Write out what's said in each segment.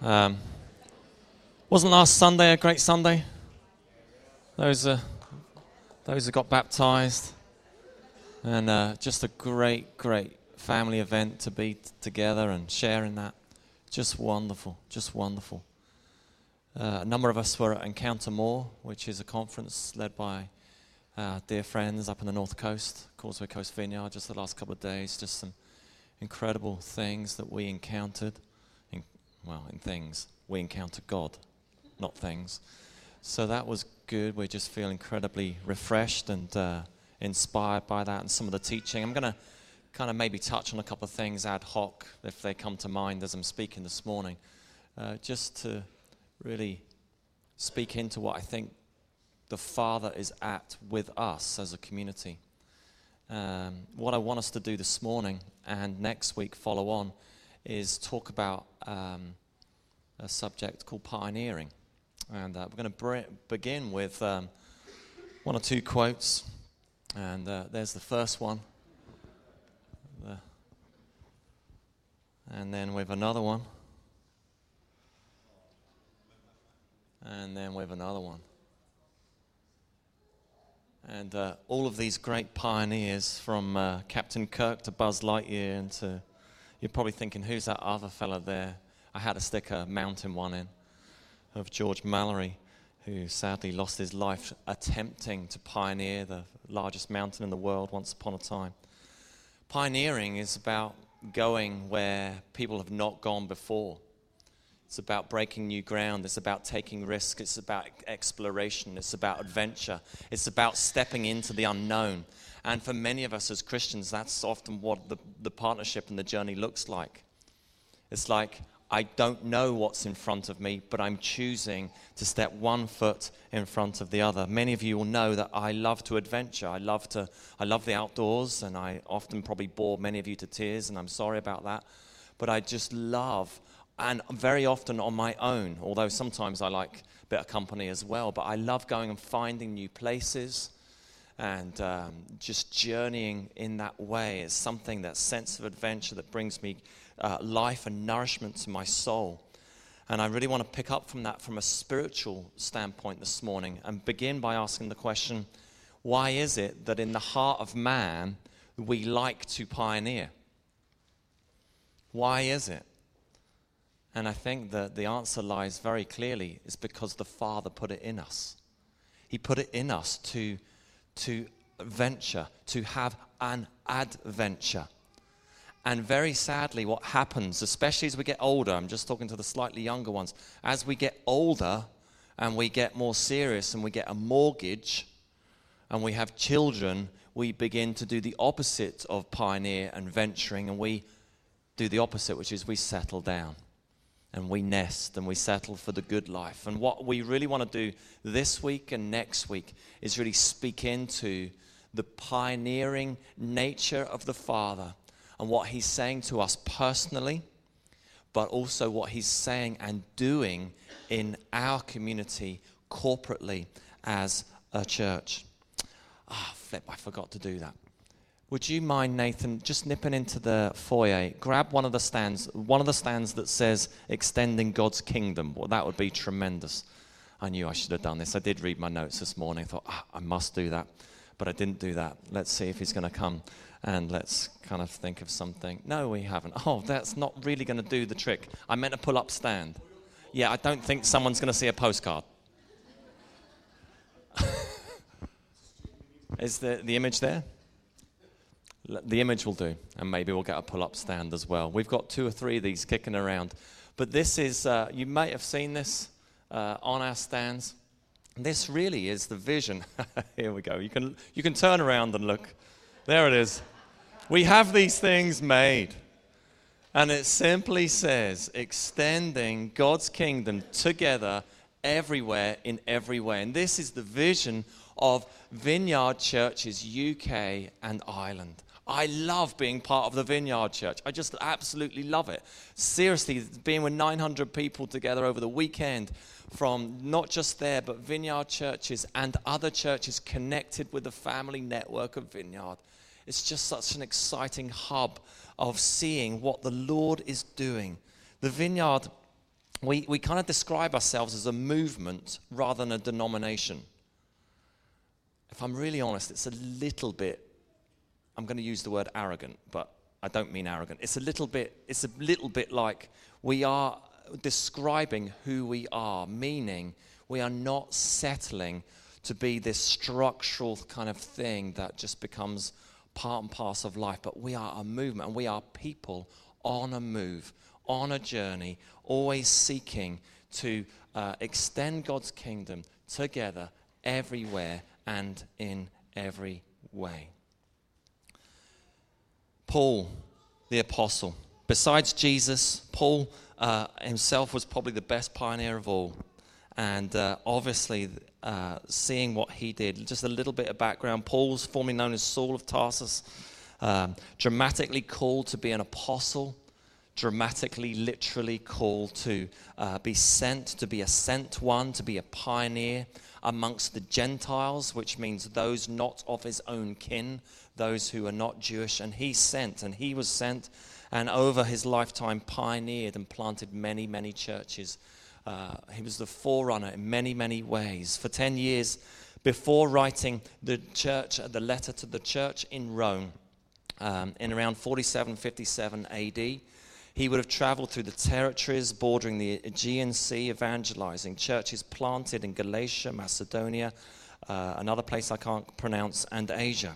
Um, wasn't last Sunday a great Sunday? Those, uh, those who got baptized, and uh, just a great, great family event to be t- together and sharing that. Just wonderful, just wonderful. Uh, a number of us were at Encounter More, which is a conference led by dear friends up in the North Coast, Causeway Coast Vineyard, just the last couple of days. Just some incredible things that we encountered. Well, in things, we encounter God, not things. So that was good. We just feel incredibly refreshed and uh, inspired by that and some of the teaching. I'm going to kind of maybe touch on a couple of things ad hoc if they come to mind as I'm speaking this morning, uh, just to really speak into what I think the Father is at with us as a community. Um, what I want us to do this morning and next week follow on is talk about um, a subject called pioneering. And uh, we're going to begin with um, one or two quotes. And uh, there's the first one. The, and then with another one. And then with another one. And uh, all of these great pioneers, from uh, Captain Kirk to Buzz Lightyear, and to you're probably thinking, who's that other fella there? I had a sticker, mountain one in of George Mallory, who sadly lost his life attempting to pioneer the largest mountain in the world once upon a time. Pioneering is about going where people have not gone before. It's about breaking new ground. It's about taking risks. It's about exploration. It's about adventure. It's about stepping into the unknown. And for many of us as Christians, that's often what the, the partnership and the journey looks like. It's like, I don't know what's in front of me, but I'm choosing to step one foot in front of the other. Many of you will know that I love to adventure. I love to I love the outdoors and I often probably bore many of you to tears and I'm sorry about that. But I just love and very often on my own, although sometimes I like a bit of company as well. But I love going and finding new places and um, just journeying in that way. is something, that sense of adventure that brings me uh, life and nourishment to my soul. And I really want to pick up from that from a spiritual standpoint this morning and begin by asking the question why is it that in the heart of man we like to pioneer? Why is it? And I think that the answer lies very clearly is because the Father put it in us. He put it in us to, to venture, to have an adventure. And very sadly, what happens, especially as we get older, I'm just talking to the slightly younger ones, as we get older and we get more serious and we get a mortgage and we have children, we begin to do the opposite of pioneer and venturing and we do the opposite, which is we settle down and we nest and we settle for the good life. And what we really want to do this week and next week is really speak into the pioneering nature of the Father and what He's saying to us personally, but also what He's saying and doing in our community corporately as a church. Ah, oh, flip, I forgot to do that. Would you mind, Nathan, just nipping into the foyer? Grab one of the stands, one of the stands that says extending God's kingdom. Well, that would be tremendous. I knew I should have done this. I did read my notes this morning. I thought, ah, I must do that. But I didn't do that. Let's see if he's going to come and let's kind of think of something. No, we haven't. Oh, that's not really going to do the trick. I meant a pull up stand. Yeah, I don't think someone's going to see a postcard. Is the, the image there? The image will do, and maybe we'll get a pull up stand as well. We've got two or three of these kicking around. But this is, uh, you may have seen this uh, on our stands. This really is the vision. Here we go. You can, you can turn around and look. There it is. We have these things made. And it simply says, extending God's kingdom together everywhere in every way. And this is the vision of Vineyard Churches UK and Ireland. I love being part of the Vineyard Church. I just absolutely love it. Seriously, being with 900 people together over the weekend from not just there, but Vineyard churches and other churches connected with the family network of Vineyard. It's just such an exciting hub of seeing what the Lord is doing. The Vineyard we, we kind of describe ourselves as a movement rather than a denomination. If I'm really honest, it's a little bit, I'm going to use the word arrogant, but I don't mean arrogant. It's a little bit, it's a little bit like we are describing who we are, meaning we are not settling to be this structural kind of thing that just becomes part and parcel of life, but we are a movement and we are people on a move, on a journey, always seeking to uh, extend God's kingdom together, everywhere, and in every way. Paul, the apostle, besides Jesus, Paul uh, himself was probably the best pioneer of all. And uh, obviously, uh, seeing what he did, just a little bit of background. Paul's formerly known as Saul of Tarsus, um, dramatically called to be an apostle, dramatically, literally called to uh, be sent, to be a sent one, to be a pioneer amongst the Gentiles, which means those not of his own kin, those who are not Jewish. And he sent, and he was sent, and over his lifetime pioneered and planted many, many churches. Uh, he was the forerunner in many, many ways. For 10 years before writing the church, the letter to the church in Rome, um, in around 47, 57 AD, he would have traveled through the territories bordering the Aegean Sea, evangelizing churches planted in Galatia, Macedonia, uh, another place I can't pronounce, and Asia.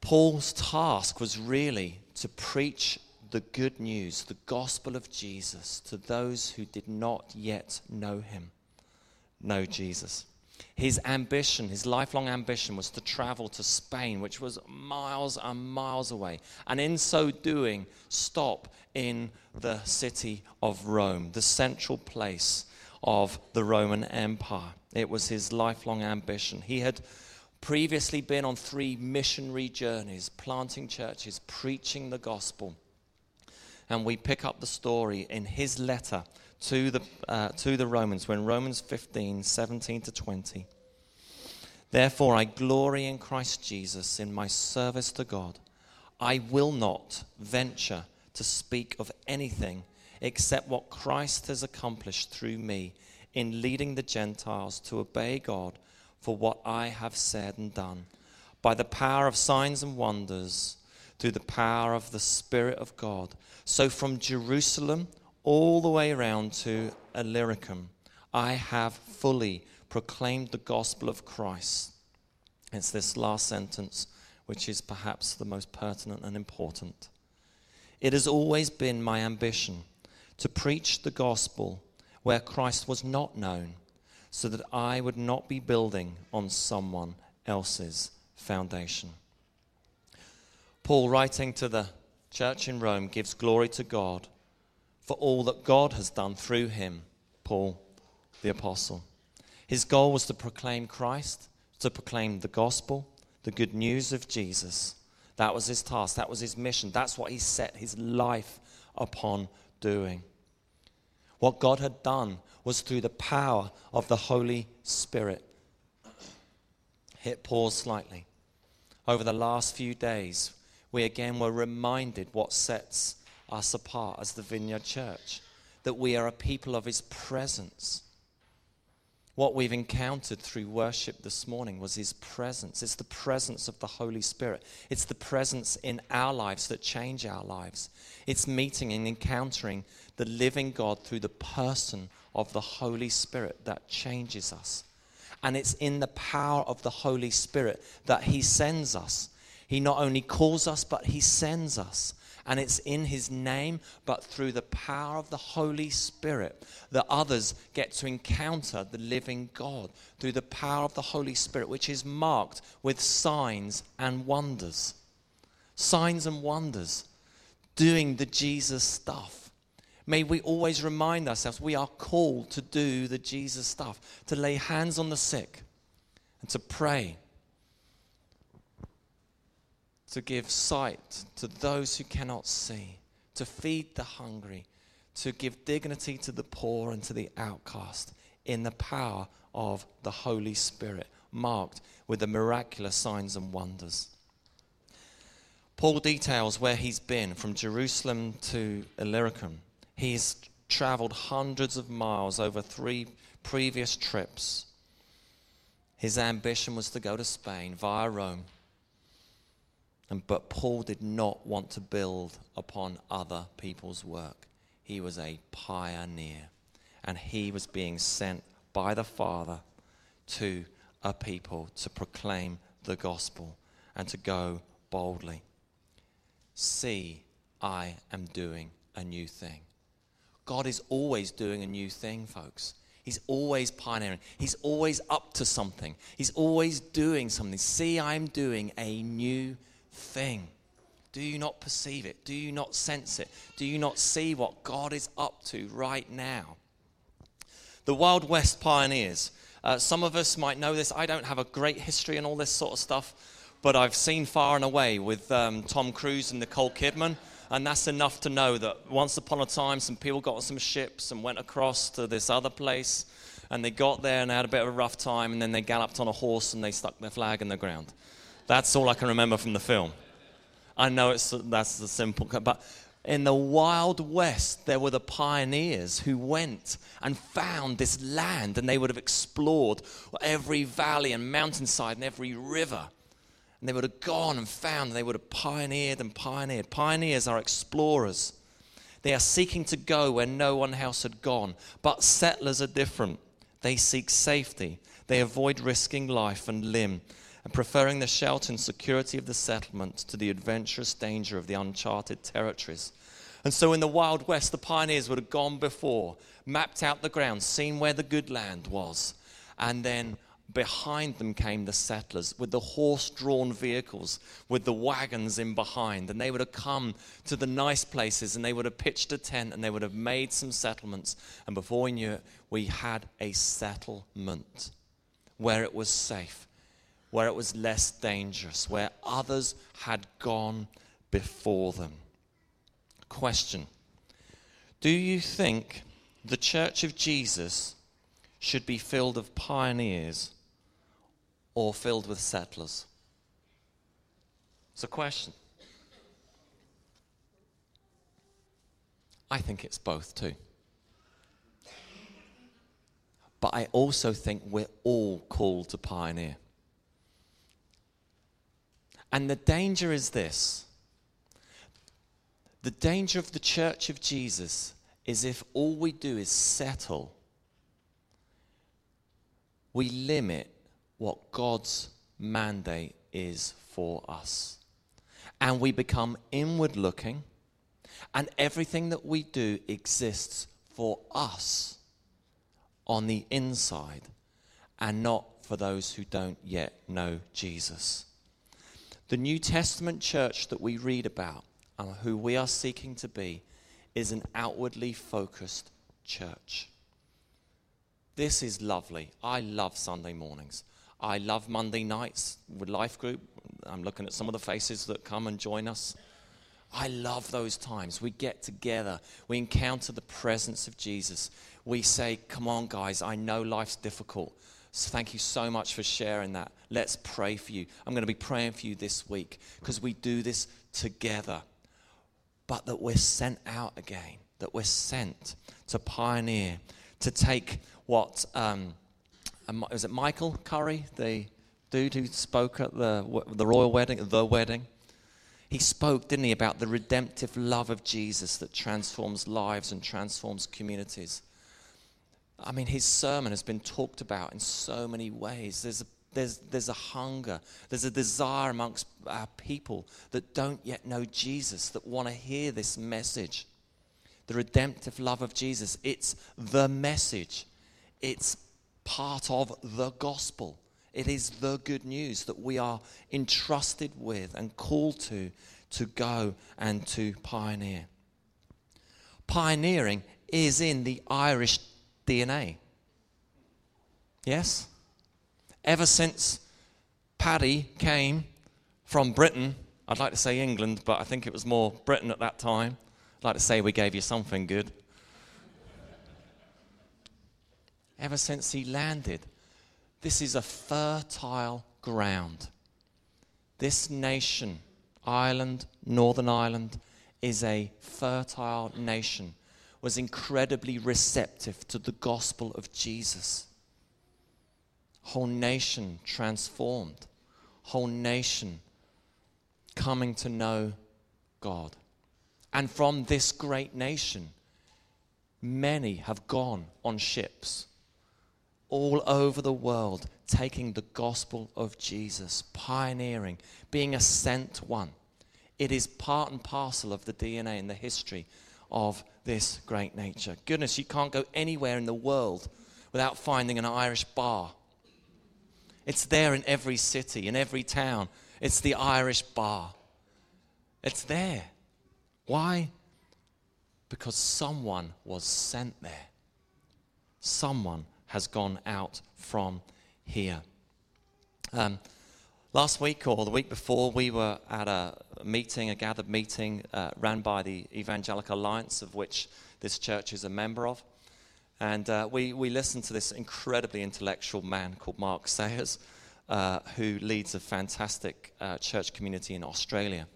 Paul's task was really to preach the good news, the gospel of Jesus, to those who did not yet know him, know Jesus. His ambition, his lifelong ambition, was to travel to Spain, which was miles and miles away, and in so doing, stop in the city of Rome, the central place of the Roman Empire. It was his lifelong ambition. He had previously been on three missionary journeys, planting churches, preaching the gospel. And we pick up the story in his letter to the, uh, to the Romans, when Romans 15, 17 to 20. Therefore, I glory in Christ Jesus in my service to God. I will not venture to speak of anything except what Christ has accomplished through me in leading the Gentiles to obey God for what I have said and done, by the power of signs and wonders, through the power of the Spirit of God. So from Jerusalem all the way around to Illyricum, I have fully proclaimed the gospel of Christ. It's this last sentence which is perhaps the most pertinent and important. It has always been my ambition to preach the gospel where Christ was not known, so that I would not be building on someone else's foundation. Paul, writing to the church in Rome, gives glory to God for all that God has done through him, Paul the Apostle. His goal was to proclaim Christ, to proclaim the gospel, the good news of Jesus. That was his task, that was his mission, that's what he set his life upon doing. What God had done was through the power of the Holy Spirit. Hit pause slightly. Over the last few days, we again were reminded what sets us apart as the Vineyard Church, that we are a people of His presence. What we've encountered through worship this morning was His presence. It's the presence of the Holy Spirit. It's the presence in our lives that change our lives. It's meeting and encountering the living God through the person of the Holy Spirit that changes us. And it's in the power of the Holy Spirit that He sends us. He not only calls us, but He sends us and it's in his name, but through the power of the Holy Spirit that others get to encounter the living God through the power of the Holy Spirit, which is marked with signs and wonders. Signs and wonders, doing the Jesus stuff. May we always remind ourselves we are called to do the Jesus stuff, to lay hands on the sick and to pray to give sight to those who cannot see, to feed the hungry, to give dignity to the poor and to the outcast in the power of the Holy Spirit, marked with the miraculous signs and wonders. Paul details where he's been from Jerusalem to Illyricum. He's traveled hundreds of miles over three previous trips. His ambition was to go to Spain via Rome. But Paul did not want to build upon other people's work. He was a pioneer. And he was being sent by the Father to a people to proclaim the gospel and to go boldly. See, I am doing a new thing. God is always doing a new thing, folks. He's always pioneering. He's always up to something. He's always doing something. See, I'm doing a new thing. Do you not perceive it? Do you not sense it? Do you not see what God is up to right now? The Wild West pioneers. Uh, some of us might know this. I don't have a great history and all this sort of stuff, but I've seen Far and Away with um, Tom Cruise and Nicole Kidman. And that's enough to know that once upon a time, some people got on some ships and went across to this other place. And they got there and they had a bit of a rough time. And then they galloped on a horse and they stuck their flag in the ground. That's all I can remember from the film. I know it's, that's the simple, but in the Wild West, there were the pioneers who went and found this land and they would have explored every valley and mountainside and every river. And they would have gone and found, and they would have pioneered and pioneered. Pioneers are explorers. They are seeking to go where no one else had gone. But settlers are different. They seek safety. They avoid risking life and limb and preferring the shelter and security of the settlement to the adventurous danger of the uncharted territories. And so in the Wild West, the pioneers would have gone before, mapped out the ground, seen where the good land was, and then behind them came the settlers with the horse drawn vehicles, with the wagons in behind. And they would have come to the nice places and they would have pitched a tent and they would have made some settlements. And before we knew it, we had a settlement where it was safe, where it was less dangerous, where others had gone before them. Question Do you think the church of Jesus should be filled of pioneers or filled with settlers? It's a question. I think it's both too. But I also think we're all called to pioneer. And the danger is this the danger of the church of Jesus is if all we do is settle, we limit what God's mandate is for us. And we become inward looking, and everything that we do exists for us on the inside and not for those who don't yet know Jesus. The New Testament church that we read about, and who we are seeking to be, is an outwardly focused church. This is lovely. I love Sunday mornings. I love Monday nights with Life Group. I'm looking at some of the faces that come and join us. I love those times. We get together, we encounter the presence of Jesus. We say, Come on, guys, I know life's difficult. So thank you so much for sharing that. Let's pray for you. I'm going to be praying for you this week because we do this together. But that we're sent out again, that we're sent to pioneer, to take what, um, was it Michael Curry, the dude who spoke at the, the royal wedding, the wedding? He spoke, didn't he, about the redemptive love of Jesus that transforms lives and transforms communities. I mean, his sermon has been talked about in so many ways. There's a, there's, there's a hunger, there's a desire amongst our people that don't yet know Jesus, that want to hear this message. The redemptive love of Jesus. It's the message, it's part of the gospel. It is the good news that we are entrusted with and called to to go and to pioneer. Pioneering is in the Irish DNA. Yes? Ever since Paddy came from Britain, I'd like to say England, but I think it was more Britain at that time. I'd like to say we gave you something good. Ever since he landed, this is a fertile ground. This nation, Ireland, Northern Ireland, is a fertile nation was incredibly receptive to the gospel of Jesus. Whole nation transformed, whole nation coming to know God. And from this great nation, many have gone on ships all over the world, taking the gospel of Jesus, pioneering, being a sent one. It is part and parcel of the DNA and the history of this great nature. Goodness, you can't go anywhere in the world without finding an Irish bar. It's there in every city, in every town. It's the Irish bar. It's there. Why? Because someone was sent there. Someone has gone out from here. Um, last week or the week before, we were at a meeting, a gathered meeting uh, ran by the Evangelical Alliance, of which this church is a member of. And uh, we, we listened to this incredibly intellectual man called Mark Sayers, uh, who leads a fantastic uh, church community in Australia.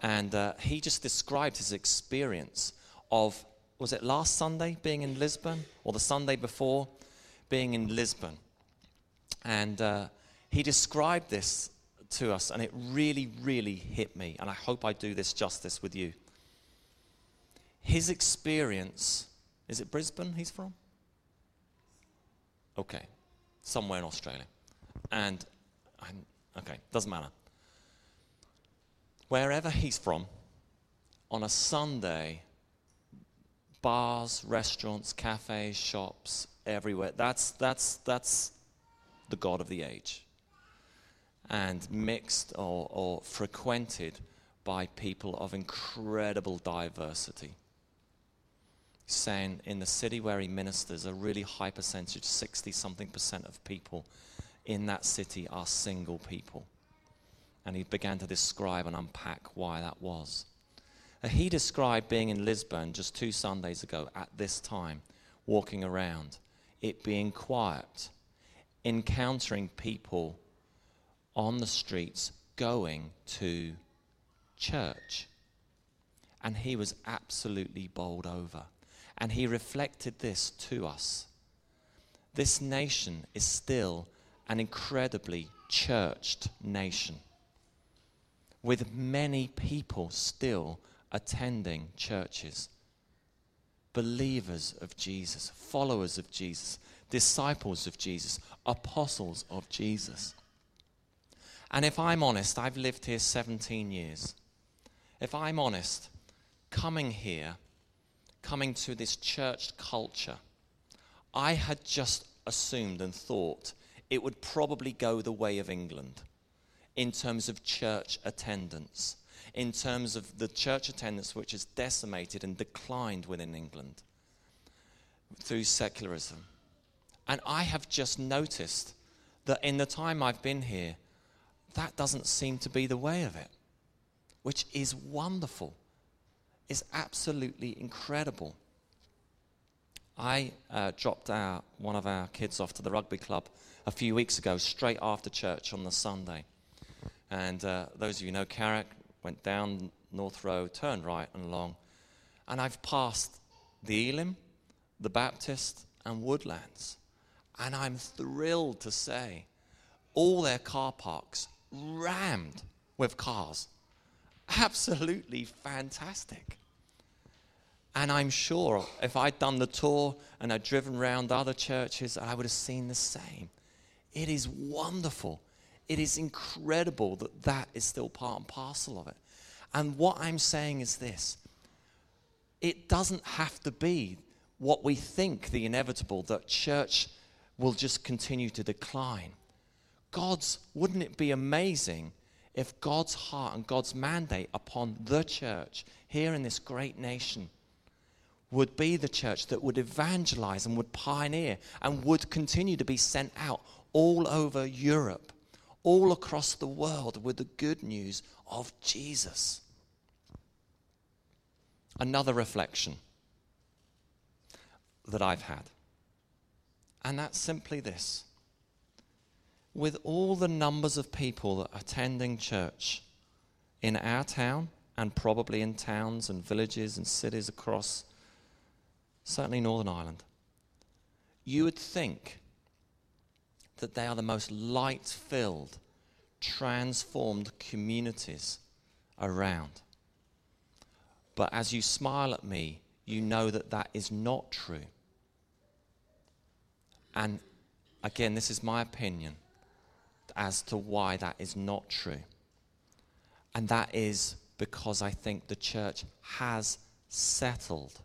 And uh, he just described his experience of, was it last Sunday being in Lisburn or the Sunday before being in Lisburn? And uh, he described this to us, and it really, really hit me. And I hope I do this justice with you. His experience is it Brisbane he's from? Okay, somewhere in Australia. And, I'm, okay, doesn't matter. Wherever he's from, on a Sunday, bars, restaurants, cafes, shops, everywhere. That's, that's, that's the God of the age. And mixed or, or frequented by people of incredible diversity. Saying in the city where he ministers, a really high percentage, 60 something percent of people in that city are single people. And he began to describe and unpack why that was. Uh, he described being in Lisburn just two Sundays ago at this time, walking around, it being quiet, encountering people on the streets going to church. And he was absolutely bowled over. And he reflected this to us. This nation is still an incredibly churched nation, with many people still attending churches. Believers of Jesus, followers of Jesus, disciples of Jesus, apostles of Jesus. And if I'm honest, I've lived here 17 years. If I'm honest, coming here, coming to this church culture, I had just assumed and thought it would probably go the way of England in terms of church attendance, in terms of the church attendance which has decimated and declined within England through secularism. And I have just noticed that in the time I've been here, that doesn't seem to be the way of it, which is wonderful, is absolutely incredible. I uh, dropped our, one of our kids off to the rugby club a few weeks ago, straight after church on the Sunday. And uh, those of you know Carrick, went down North Road, turned right and along. And I've passed the Elim, the Baptist, and Woodlands. And I'm thrilled to say all their car parks rammed with cars. Absolutely fantastic. And I'm sure if I'd done the tour and I'd driven around other churches, I would have seen the same. It is wonderful. It is incredible that that is still part and parcel of it. And what I'm saying is this it doesn't have to be what we think the inevitable that church will just continue to decline. God's, wouldn't it be amazing if God's heart and God's mandate upon the church here in this great nation would be the church that would evangelize and would pioneer and would continue to be sent out all over Europe, all across the world with the good news of Jesus. Another reflection that I've had, and that's simply this. With all the numbers of people that are attending church in our town and probably in towns and villages and cities across certainly Northern Ireland, you would think that they are the most light filled, transformed communities around. But as you smile at me, you know that that is not true. And again, this is my opinion as to why that is not true. And that is because I think the church has settled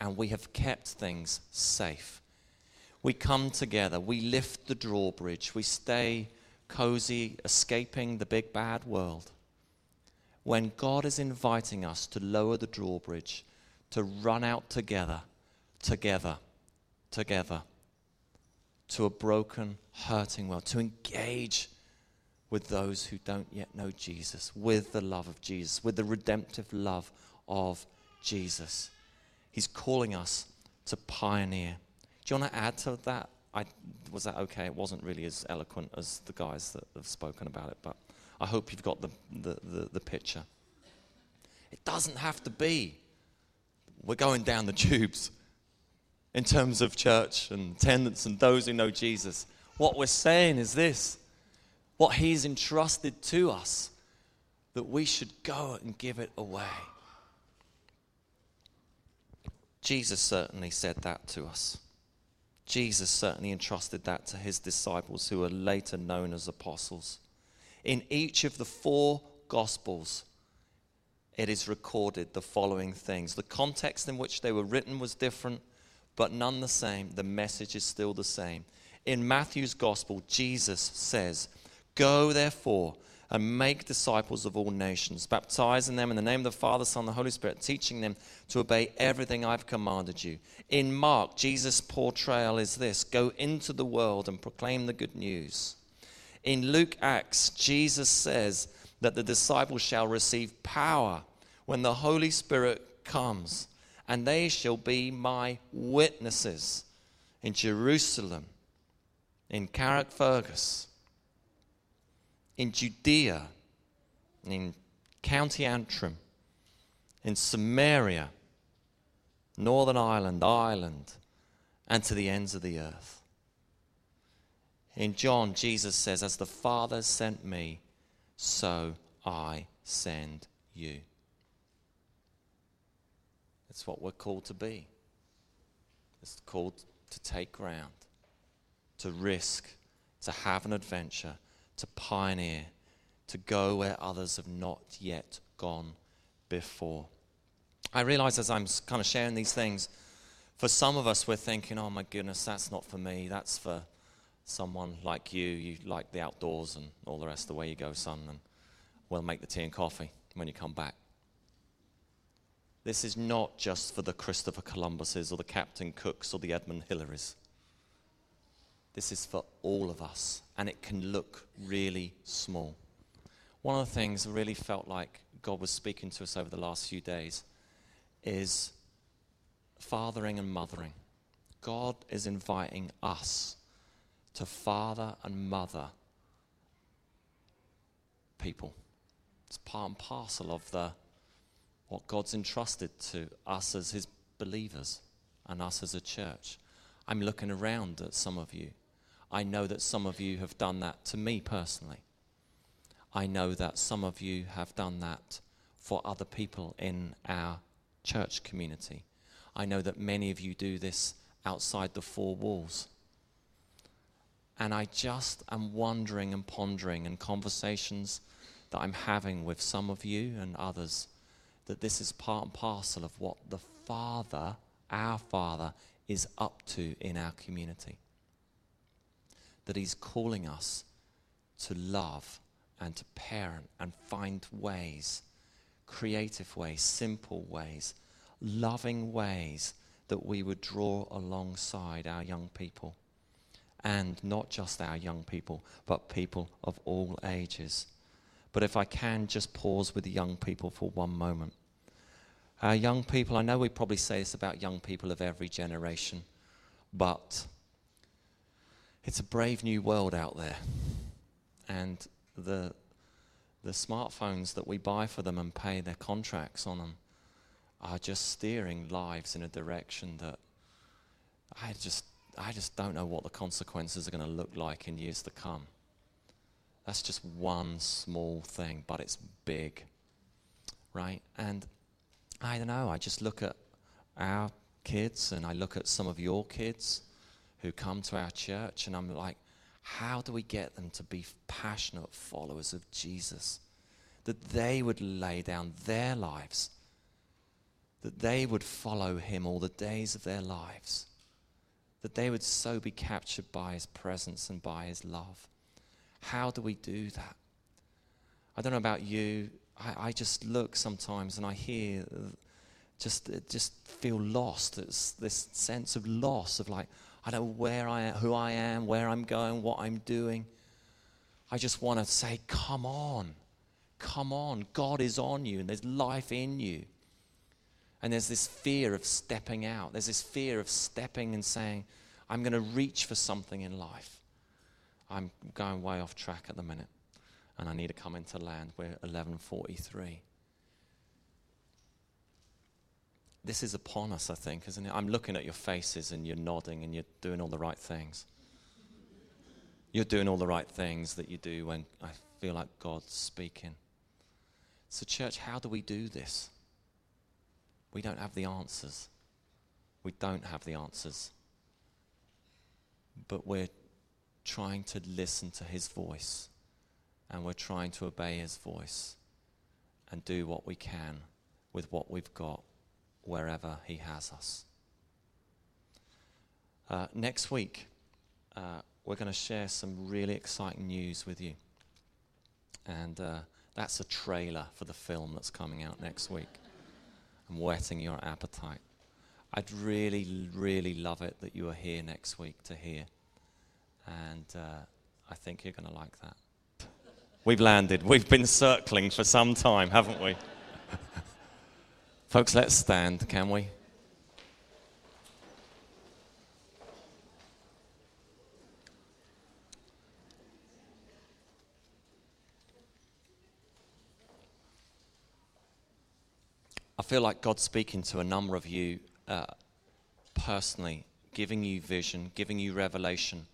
and we have kept things safe. We come together, we lift the drawbridge, we stay cozy, escaping the big bad world. When God is inviting us to lower the drawbridge, to run out together, together, together, to a broken, hurting world, to engage with those who don't yet know Jesus, with the love of Jesus, with the redemptive love of Jesus. He's calling us to pioneer. Do you want to add to that? I, was that okay? It wasn't really as eloquent as the guys that have spoken about it, but I hope you've got the, the, the, the picture. It doesn't have to be. We're going down the tubes in terms of church and attendance and those who know Jesus. What we're saying is this what He's entrusted to us, that we should go and give it away. Jesus certainly said that to us. Jesus certainly entrusted that to his disciples, who are later known as apostles. In each of the four Gospels, it is recorded the following things. The context in which they were written was different, but none the same. The message is still the same. In Matthew's Gospel, Jesus says, Go therefore and make disciples of all nations, baptizing them in the name of the Father, Son, and the Holy Spirit, teaching them to obey everything I've commanded you. In Mark, Jesus' portrayal is this go into the world and proclaim the good news. In Luke Acts, Jesus says that the disciples shall receive power when the Holy Spirit comes, and they shall be my witnesses in Jerusalem, in Carrickfergus in Judea, in County Antrim, in Samaria, Northern Ireland, Ireland, and to the ends of the earth. In John, Jesus says, As the Father sent me, so I send you. It's what we're called to be. It's called to take ground, to risk, to have an adventure to pioneer, to go where others have not yet gone before. I realize as I'm kind of sharing these things, for some of us, we're thinking, oh my goodness, that's not for me. That's for someone like you. You like the outdoors and all the rest of the way you go, son, and we'll make the tea and coffee when you come back. This is not just for the Christopher Columbuses or the Captain Cooks or the Edmund Hillarys. This is for all of us, and it can look really small. One of the things I really felt like God was speaking to us over the last few days is fathering and mothering. God is inviting us to father and mother people. It's part and parcel of the what God's entrusted to us as his believers and us as a church. I'm looking around at some of you I know that some of you have done that to me personally. I know that some of you have done that for other people in our church community. I know that many of you do this outside the four walls. And I just am wondering and pondering in conversations that I'm having with some of you and others that this is part and parcel of what the Father, our Father, is up to in our community that He's calling us to love and to parent and find ways, creative ways, simple ways, loving ways that we would draw alongside our young people. And not just our young people, but people of all ages. But if I can just pause with the young people for one moment. Our young people, I know we probably say this about young people of every generation, but it's a brave new world out there. And the, the smartphones that we buy for them and pay their contracts on them are just steering lives in a direction that I just, I just don't know what the consequences are going to look like in years to come. That's just one small thing, but it's big, right? And I don't know, I just look at our kids and I look at some of your kids who come to our church and I'm like, how do we get them to be passionate followers of Jesus? That they would lay down their lives, that they would follow him all the days of their lives, that they would so be captured by his presence and by his love. How do we do that? I don't know about you. I, I just look sometimes and I hear, just just feel lost. It's this sense of loss of like, I don't know where I am, who I am, where I'm going, what I'm doing. I just want to say, come on, come on. God is on you and there's life in you. And there's this fear of stepping out. There's this fear of stepping and saying, I'm going to reach for something in life. I'm going way off track at the minute and I need to come into land. We're 1143. this is upon us, I think, isn't it? I'm looking at your faces and you're nodding and you're doing all the right things. You're doing all the right things that you do when I feel like God's speaking. So, church, how do we do this? We don't have the answers. We don't have the answers. But we're trying to listen to his voice and we're trying to obey his voice and do what we can with what we've got wherever He has us. Uh, next week, uh, we're going to share some really exciting news with you. And uh, that's a trailer for the film that's coming out next week. I'm whetting your appetite. I'd really, really love it that you are here next week to hear. And uh, I think you're going to like that. We've landed. We've been circling for some time, haven't we? Folks, let's stand, can we? I feel like God's speaking to a number of you uh, personally, giving you vision, giving you revelation.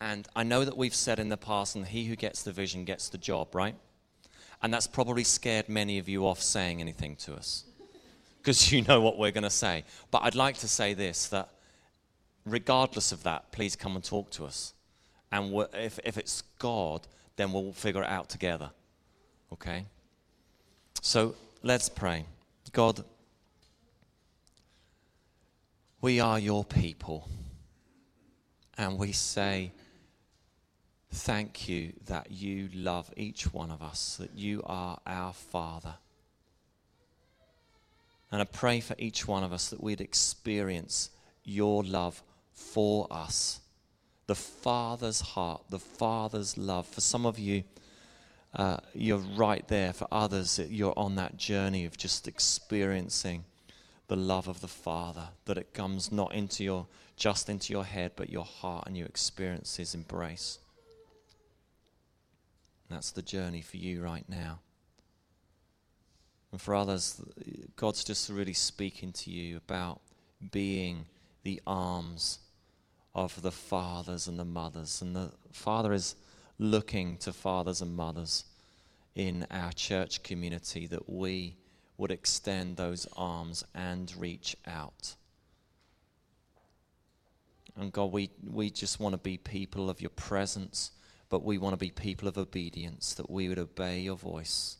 And I know that we've said in the past, and he who gets the vision gets the job, right? And that's probably scared many of you off saying anything to us because you know what we're going to say. But I'd like to say this that regardless of that, please come and talk to us. And if, if it's God, then we'll figure it out together. Okay? So let's pray. God, we are your people. And we say, Thank you that you love each one of us, that you are our Father. And I pray for each one of us that we'd experience your love for us. The Father's heart, the Father's love. For some of you, uh, you're right there. For others, you're on that journey of just experiencing the love of the Father, that it comes not into your just into your head, but your heart, and you experience His embrace. That's the journey for you right now. And for others, God's just really speaking to you about being the arms of the fathers and the mothers. And the Father is looking to fathers and mothers in our church community that we would extend those arms and reach out. And God, we, we just want to be people of your presence, but we want to be people of obedience, that we would obey your voice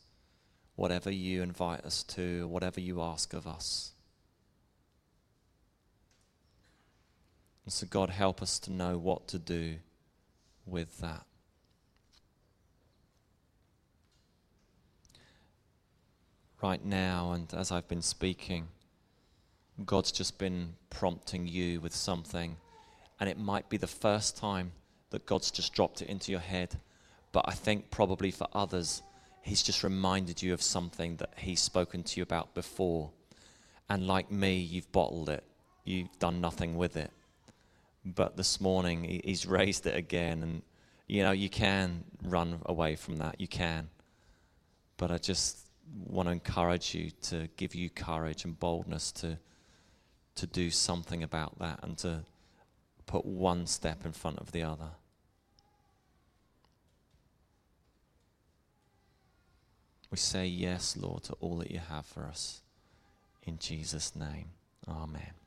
whatever you invite us to, whatever you ask of us. And so, God, help us to know what to do with that. Right now, and as I've been speaking, God's just been prompting you with something, and it might be the first time that God's just dropped it into your head, but I think probably for others, He's just reminded you of something that He's spoken to you about before. And like me, you've bottled it, you've done nothing with it. But this morning, He's raised it again. And, you know, you can run away from that, you can. But I just want to encourage you to give you courage and boldness to, to do something about that and to put one step in front of the other. We say yes, Lord, to all that you have for us. In Jesus' name, amen.